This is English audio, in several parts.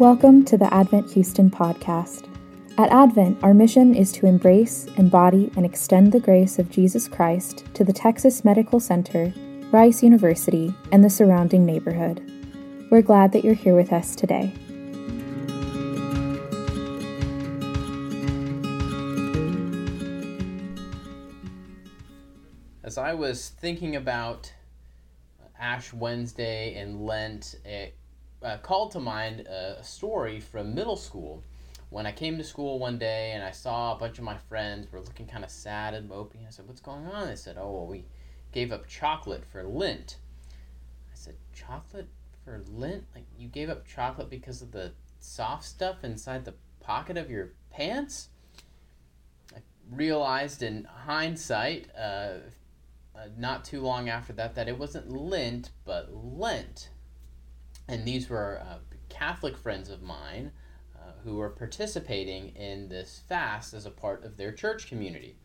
Welcome to the Advent Houston podcast. At Advent, our mission is to embrace, embody, and extend the grace of Jesus Christ to the Texas Medical Center, Rice University, and the surrounding neighborhood. We're glad that you're here with us today. As I was thinking about Ash Wednesday and Lent, it uh, called to mind a story from middle school. When I came to school one day and I saw a bunch of my friends were looking kind of sad and mopey, I said, "What's going on?" They said, "Oh, well, we gave up chocolate for lint. I said, "Chocolate for lint? Like you gave up chocolate because of the soft stuff inside the pocket of your pants?" I realized in hindsight, uh, uh, not too long after that, that it wasn't lint, but Lent and these were uh, Catholic friends of mine uh, who were participating in this fast as a part of their church community.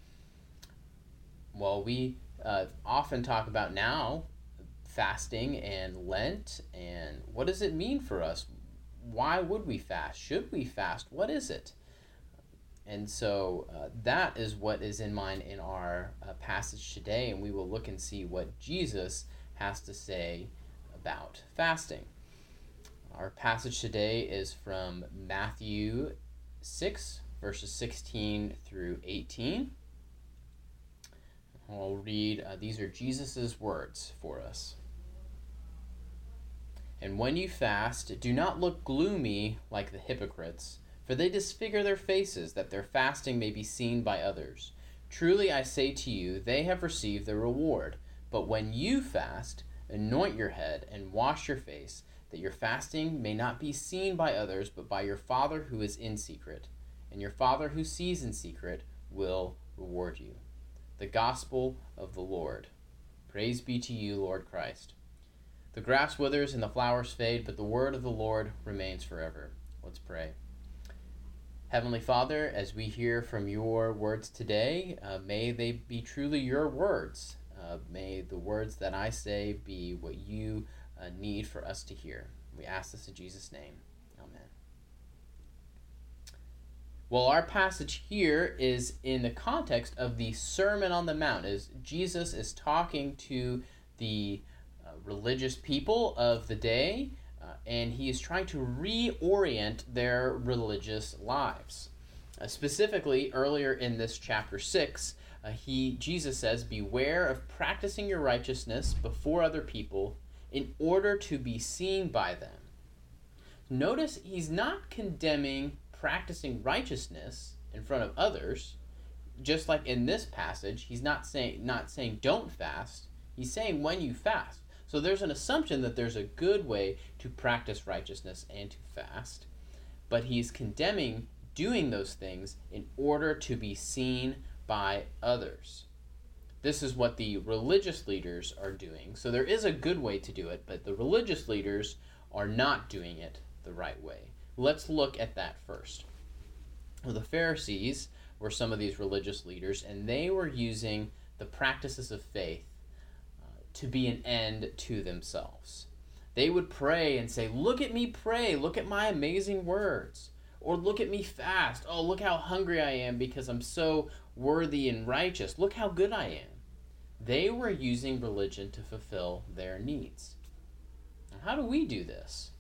Well, we uh, often talk about now fasting and Lent and what does it mean for us? Why would we fast? Should we fast? What is it? And so uh, that is what is in mind in our uh, passage today, and we will look and see what Jesus has to say about fasting. Our passage today is from Matthew 6, verses 16 through 18. I'll read, uh, these are Jesus' words for us. And when you fast, do not look gloomy like the hypocrites, for they disfigure their faces, that their fasting may be seen by others. Truly I say to you, they have received their reward. But when you fast, anoint your head and wash your face that your fasting may not be seen by others, but by your Father who is in secret. And your Father who sees in secret will reward you. The Gospel of the Lord. Praise be to you, Lord Christ. The grass withers and the flowers fade, but the word of the Lord remains forever. Let's pray. Heavenly Father, as we hear from your words today, uh, may they be truly your words. Uh, may the words that I say be what you a need for us to hear. We ask this in Jesus' name. Amen. Well, our passage here is in the context of the Sermon on the Mount, as Jesus is talking to the uh, religious people of the day, uh, and he is trying to reorient their religious lives. Uh, specifically, earlier in this chapter 6, uh, he Jesus says, Beware of practicing your righteousness before other people in order to be seen by them. Notice he's not condemning practicing righteousness in front of others, just like in this passage, he's not saying not saying don't fast. He's saying when you fast. So there's an assumption that there's a good way to practice righteousness and to fast, but he's condemning doing those things in order to be seen by others. This is what the religious leaders are doing. So there is a good way to do it, but the religious leaders are not doing it the right way. Let's look at that first. Well, the Pharisees were some of these religious leaders, and they were using the practices of faith uh, to be an end to themselves. They would pray and say, Look at me pray, look at my amazing words. Or look at me fast. Oh, look how hungry I am because I'm so worthy and righteous. Look how good I am. They were using religion to fulfill their needs. Now, how do we do this?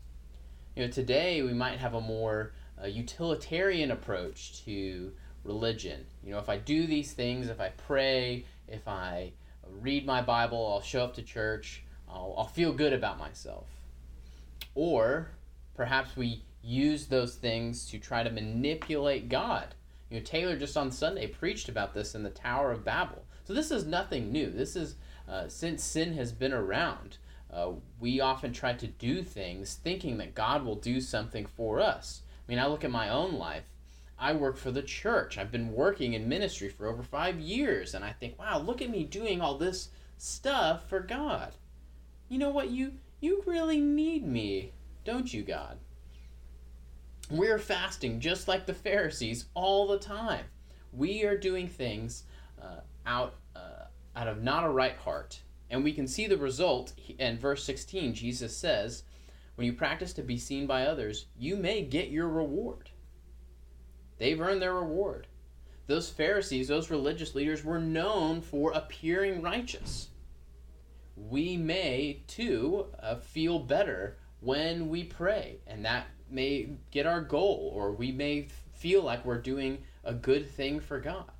You know, today we might have a more uh, utilitarian approach to religion. You know, if I do these things, if I pray, if I read my Bible, I'll show up to church, I'll, I'll feel good about myself. Or perhaps we use those things to try to manipulate God. You know, Taylor just on Sunday preached about this in the Tower of Babel. So this is nothing new. This is uh, since sin has been around. Uh, we often try to do things thinking that God will do something for us. I mean, I look at my own life. I work for the church. I've been working in ministry for over five years, and I think, wow, look at me doing all this stuff for God. You know what? You you really need me, don't you, God? We're fasting just like the Pharisees all the time. We are doing things uh, out uh, out of not a right heart. And we can see the result in verse 16. Jesus says, when you practice to be seen by others, you may get your reward. They've earned their reward. Those Pharisees, those religious leaders, were known for appearing righteous. We may, too, uh, feel better when we pray, and that may get our goal, or we may feel like we're doing a good thing for God.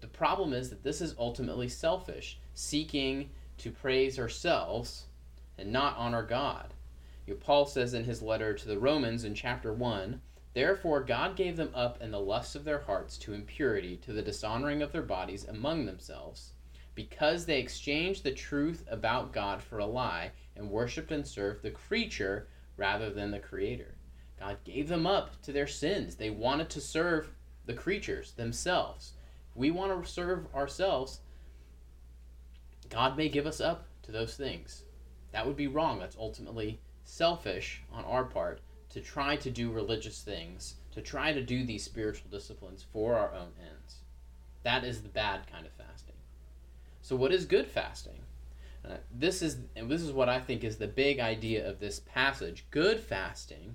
The problem is that this is ultimately selfish, seeking to praise ourselves and not honor God. You know, Paul says in his letter to the Romans in chapter 1 Therefore God gave them up in the lusts of their hearts to impurity, to the dishonoring of their bodies among themselves, because they exchanged the truth about God for a lie, and worshipped and served the creature rather than the Creator. God gave them up to their sins. They wanted to serve the creatures themselves. We want to serve ourselves, God may give us up to those things. That would be wrong. That's ultimately selfish on our part to try to do religious things, to try to do these spiritual disciplines for our own ends. That is the bad kind of fasting. So, what is good fasting? Uh, this is and this is what I think is the big idea of this passage. Good fasting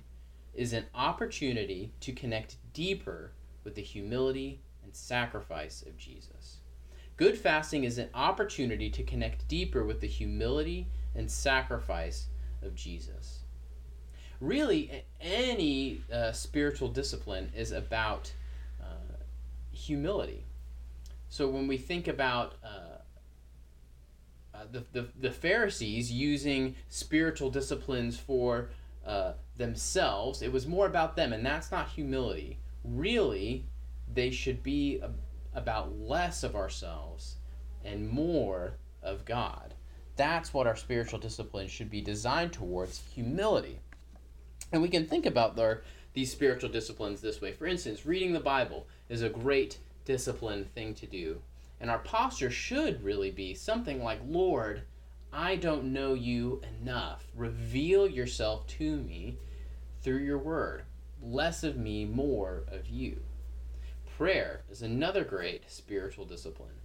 is an opportunity to connect deeper with the humility sacrifice of Jesus. Good fasting is an opportunity to connect deeper with the humility and sacrifice of Jesus. Really, any uh, spiritual discipline is about uh, humility. So when we think about uh, uh the, the, the Pharisees using spiritual disciplines for uh, themselves, it was more about them, and that's not humility. Really, they should be about less of ourselves and more of God. That's what our spiritual discipline should be designed towards humility. And we can think about these spiritual disciplines this way. For instance, reading the Bible is a great discipline thing to do. And our posture should really be something like, Lord, I don't know you enough. Reveal yourself to me through your word. Less of me, more of you. Prayer is another great spiritual discipline.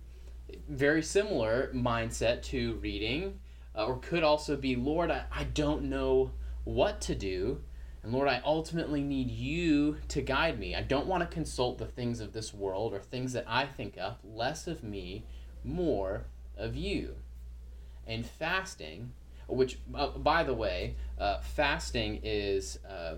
Very similar mindset to reading, uh, or could also be Lord, I, I don't know what to do. And Lord, I ultimately need you to guide me. I don't want to consult the things of this world or things that I think of. Less of me, more of you. And fasting, which, uh, by the way, uh, fasting is uh,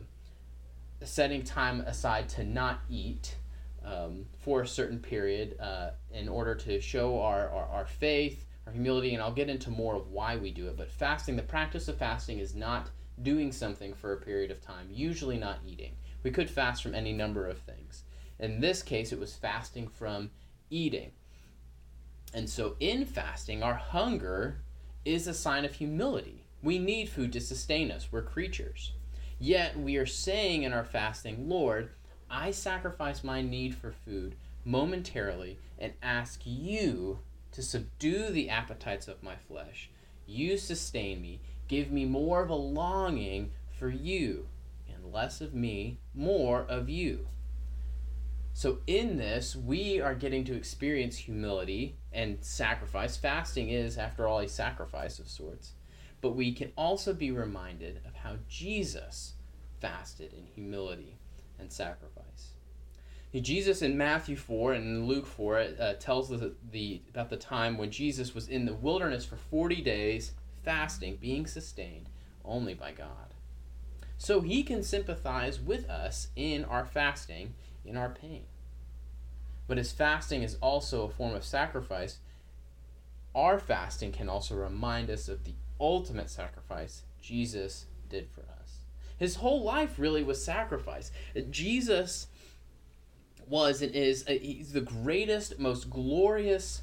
setting time aside to not eat um, for a certain period uh, in order to show our, our, our faith, our humility, and I'll get into more of why we do it. But fasting, the practice of fasting is not doing something for a period of time, usually not eating. We could fast from any number of things. In this case, it was fasting from eating. And so, in fasting, our hunger is a sign of humility. We need food to sustain us, we're creatures. Yet, we are saying in our fasting, Lord, I sacrifice my need for food momentarily and ask you to subdue the appetites of my flesh. You sustain me. Give me more of a longing for you, and less of me, more of you. So, in this, we are getting to experience humility and sacrifice. Fasting is, after all, a sacrifice of sorts. But we can also be reminded of how Jesus fasted in humility and sacrifice. Jesus in Matthew 4 and Luke 4 uh, tells the, the, about the time when Jesus was in the wilderness for 40 days, fasting, being sustained only by God. So he can sympathize with us in our fasting, in our pain. But as fasting is also a form of sacrifice, our fasting can also remind us of the ultimate sacrifice Jesus did for us. His whole life really was sacrifice. Jesus was and is a, he's the greatest, most glorious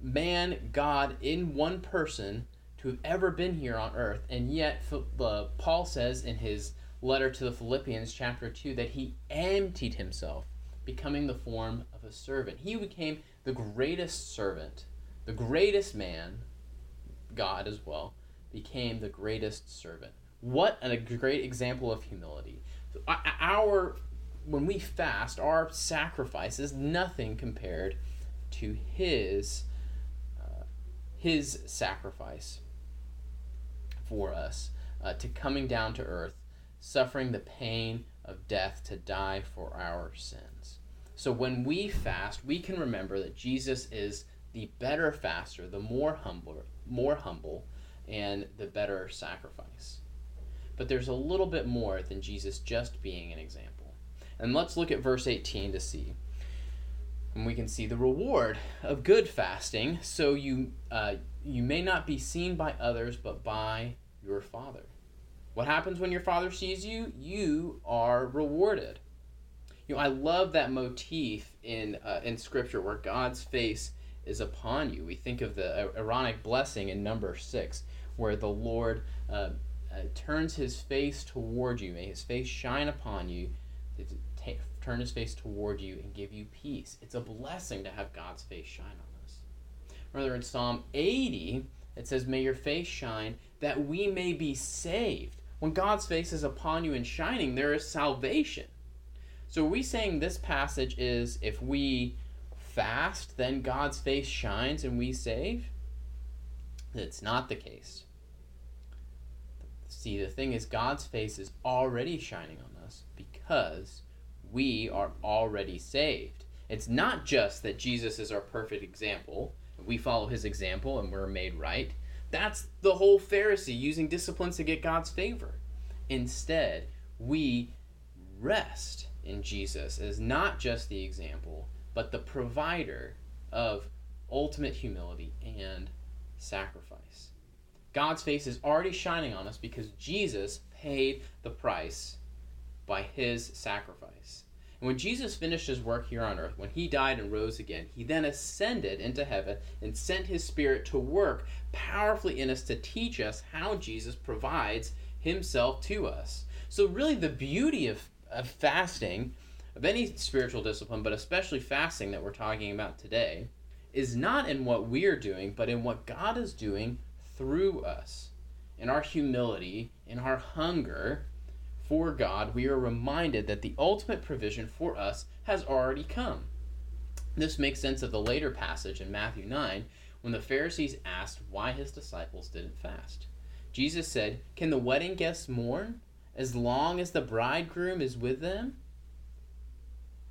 man, God in one person to have ever been here on earth. And yet, uh, Paul says in his letter to the Philippians, chapter 2, that he emptied himself, becoming the form of a servant. He became the greatest servant, the greatest man, God as well, became the greatest servant. What a great example of humility. Our when we fast, our sacrifice is nothing compared to his uh, his sacrifice for us. uh, to coming down to earth, suffering the pain of death to die for our sins. So when we fast, we can remember that Jesus is the better faster, the more humble, more humble, and the better sacrifice. But there's a little bit more than Jesus just being an example. And let's look at verse 18 to see. And we can see the reward of good fasting. So you uh, you may not be seen by others, but by your Father. What happens when your Father sees you? You are rewarded. You know, I love that motif in uh, in Scripture where God's face is upon you. We think of the Aaronic blessing in number six, where the Lord uh, uh, turns His face toward you. May His face shine upon you, to turn His face toward you, and give you peace. It's a blessing to have God's face shine on us. Rather, in Psalm 80, it says, May your face shine that we may be saved. When God's face is upon you and shining, there is salvation. So, are we saying this passage is if we fast, then God's face shines and we save? It's not the case. See, the thing is, God's face is already shining on us because we are already saved. It's not just that Jesus is our perfect example, we follow his example and we're made right. That's the whole Pharisee using disciplines to get God's favor. Instead, we rest in Jesus as not just the example, but the provider of ultimate humility and sacrifice. God's face is already shining on us because Jesus paid the price by his sacrifice. And when Jesus finished his work here on earth, when he died and rose again, he then ascended into heaven and sent his spirit to work powerfully in us to teach us how Jesus provides himself to us. So, really, the beauty of, of fasting, of any spiritual discipline, but especially fasting that we're talking about today, is not in what we're doing, but in what God is doing through us. In our humility, in our hunger for God, we are reminded that the ultimate provision for us has already come. This makes sense of the later passage in Matthew 9 when the Pharisees asked why his disciples didn't fast. Jesus said, Can the wedding guests mourn as long as the bridegroom is with them?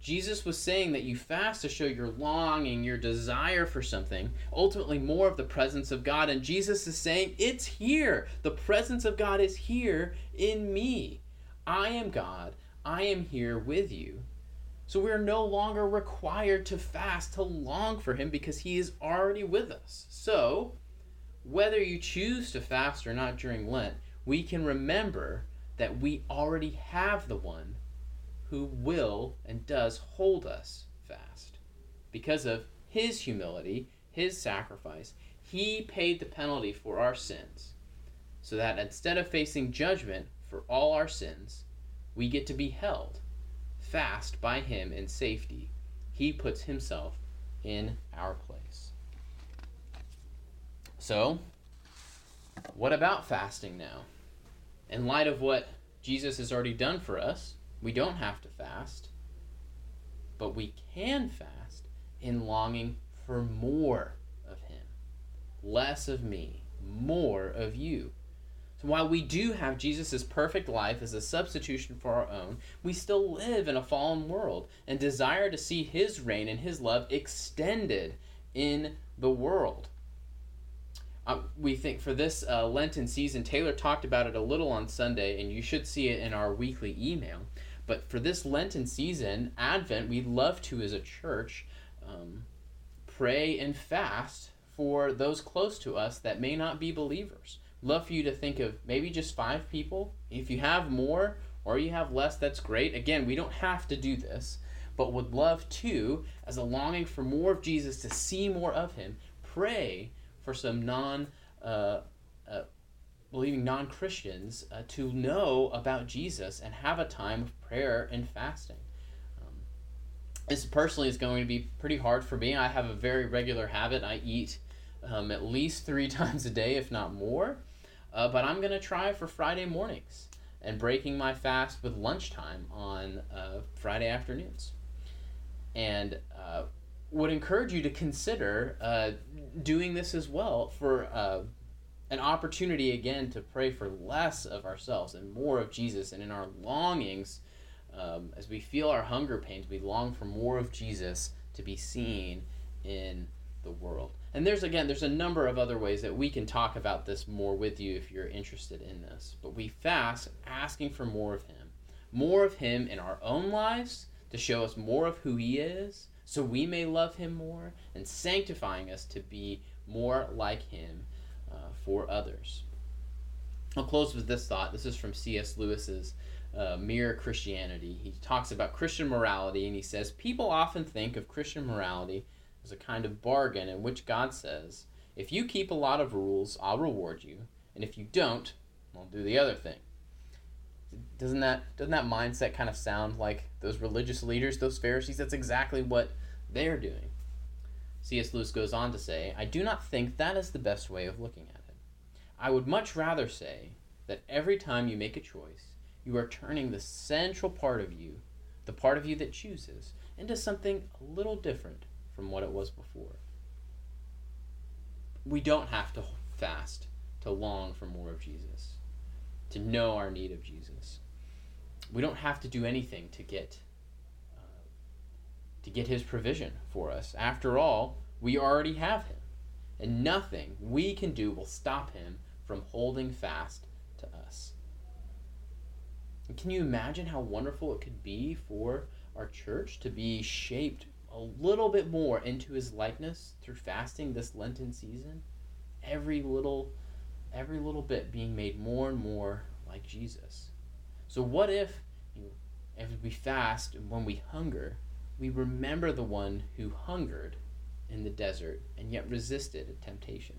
Jesus was saying that you fast to show your longing, your desire for something, ultimately more of the presence of God. And Jesus is saying, It's here. The presence of God is here in me. I am God. I am here with you. So we are no longer required to fast to long for Him because He is already with us. So, whether you choose to fast or not during Lent, we can remember that we already have the one who will and does hold us fast. Because of his humility, his sacrifice, he paid the penalty for our sins. So that instead of facing judgment for all our sins, we get to be held fast by him in safety. He puts himself in our place. So, what about fasting now? In light of what Jesus has already done for us, we don't have to fast, but we can fast in longing for more of Him. Less of me, more of you. So while we do have Jesus' perfect life as a substitution for our own, we still live in a fallen world and desire to see His reign and His love extended in the world. Uh, we think for this uh, Lenten season, Taylor talked about it a little on Sunday, and you should see it in our weekly email. But for this Lenten season, Advent, we'd love to, as a church, um, pray and fast for those close to us that may not be believers. Love for you to think of maybe just five people. If you have more or you have less, that's great. Again, we don't have to do this, but would love to, as a longing for more of Jesus, to see more of Him, pray for some non uh, uh, believing non Christians uh, to know about Jesus and have a time of prayer and fasting. Um, this personally is going to be pretty hard for me. I have a very regular habit. I eat um, at least three times a day, if not more. Uh, but I'm going to try for Friday mornings and breaking my fast with lunchtime on uh, Friday afternoons. And uh, would encourage you to consider uh, doing this as well for uh, an opportunity again to pray for less of ourselves and more of Jesus. And in our longings, um, as we feel our hunger pains, we long for more of Jesus to be seen in the world. And there's again, there's a number of other ways that we can talk about this more with you if you're interested in this. But we fast asking for more of Him, more of Him in our own lives to show us more of who He is, so we may love Him more, and sanctifying us to be more like Him uh, for others. I'll close with this thought. This is from C.S. Lewis's uh, Mere Christianity. He talks about Christian morality and he says people often think of Christian morality as a kind of bargain in which God says, if you keep a lot of rules, I'll reward you, and if you don't, I'll do the other thing. Doesn't that doesn't that mindset kind of sound like those religious leaders, those Pharisees? That's exactly what they're doing. C.S. Lewis goes on to say, I do not think that is the best way of looking at it. I would much rather say that every time you make a choice, you are turning the central part of you, the part of you that chooses, into something a little different from what it was before. We don't have to fast to long for more of Jesus, to know our need of Jesus. We don't have to do anything to get to get his provision for us. After all, we already have him, and nothing we can do will stop him from holding fast to us. And can you imagine how wonderful it could be for our church to be shaped a little bit more into his likeness through fasting this Lenten season? Every little every little bit being made more and more like Jesus. So what if if we fast and when we hunger, we remember the one who hungered in the desert and yet resisted temptation.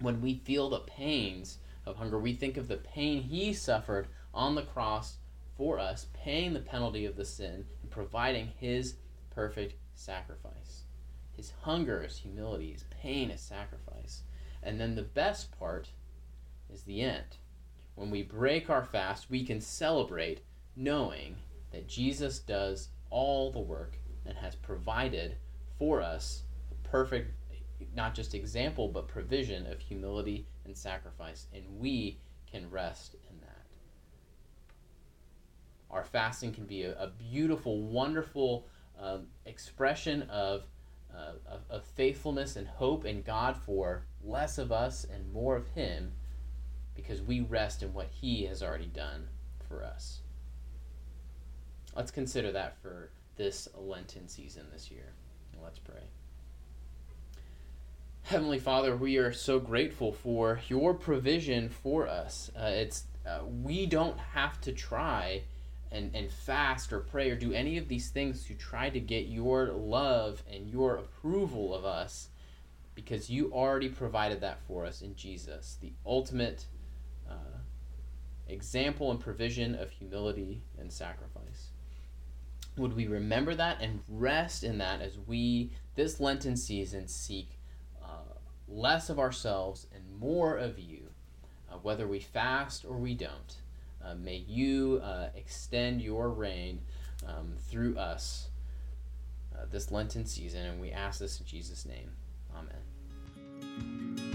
When we feel the pains of hunger, we think of the pain he suffered on the cross for us, paying the penalty of the sin and providing his perfect sacrifice. His hunger is humility, his pain is sacrifice. And then the best part is the end. When we break our fast, we can celebrate knowing that Jesus does all the work and has provided for us a perfect, not just example, but provision of humility and sacrifice. And we can rest in that. Our fasting can be a, a beautiful, wonderful um, expression of, uh, of, of faithfulness and hope in God for less of us and more of Him because we rest in what He has already done for us. Let's consider that for this Lenten season this year. Let's pray. Heavenly Father, we are so grateful for your provision for us. Uh, it's uh, we don't have to try and, and fast or pray or do any of these things to try to get your love and your approval of us because you already provided that for us in Jesus, the ultimate uh, example and provision of humility and sacrifice. Would we remember that and rest in that as we, this Lenten season, seek uh, less of ourselves and more of you, uh, whether we fast or we don't? Uh, may you uh, extend your reign um, through us uh, this Lenten season, and we ask this in Jesus' name. Amen.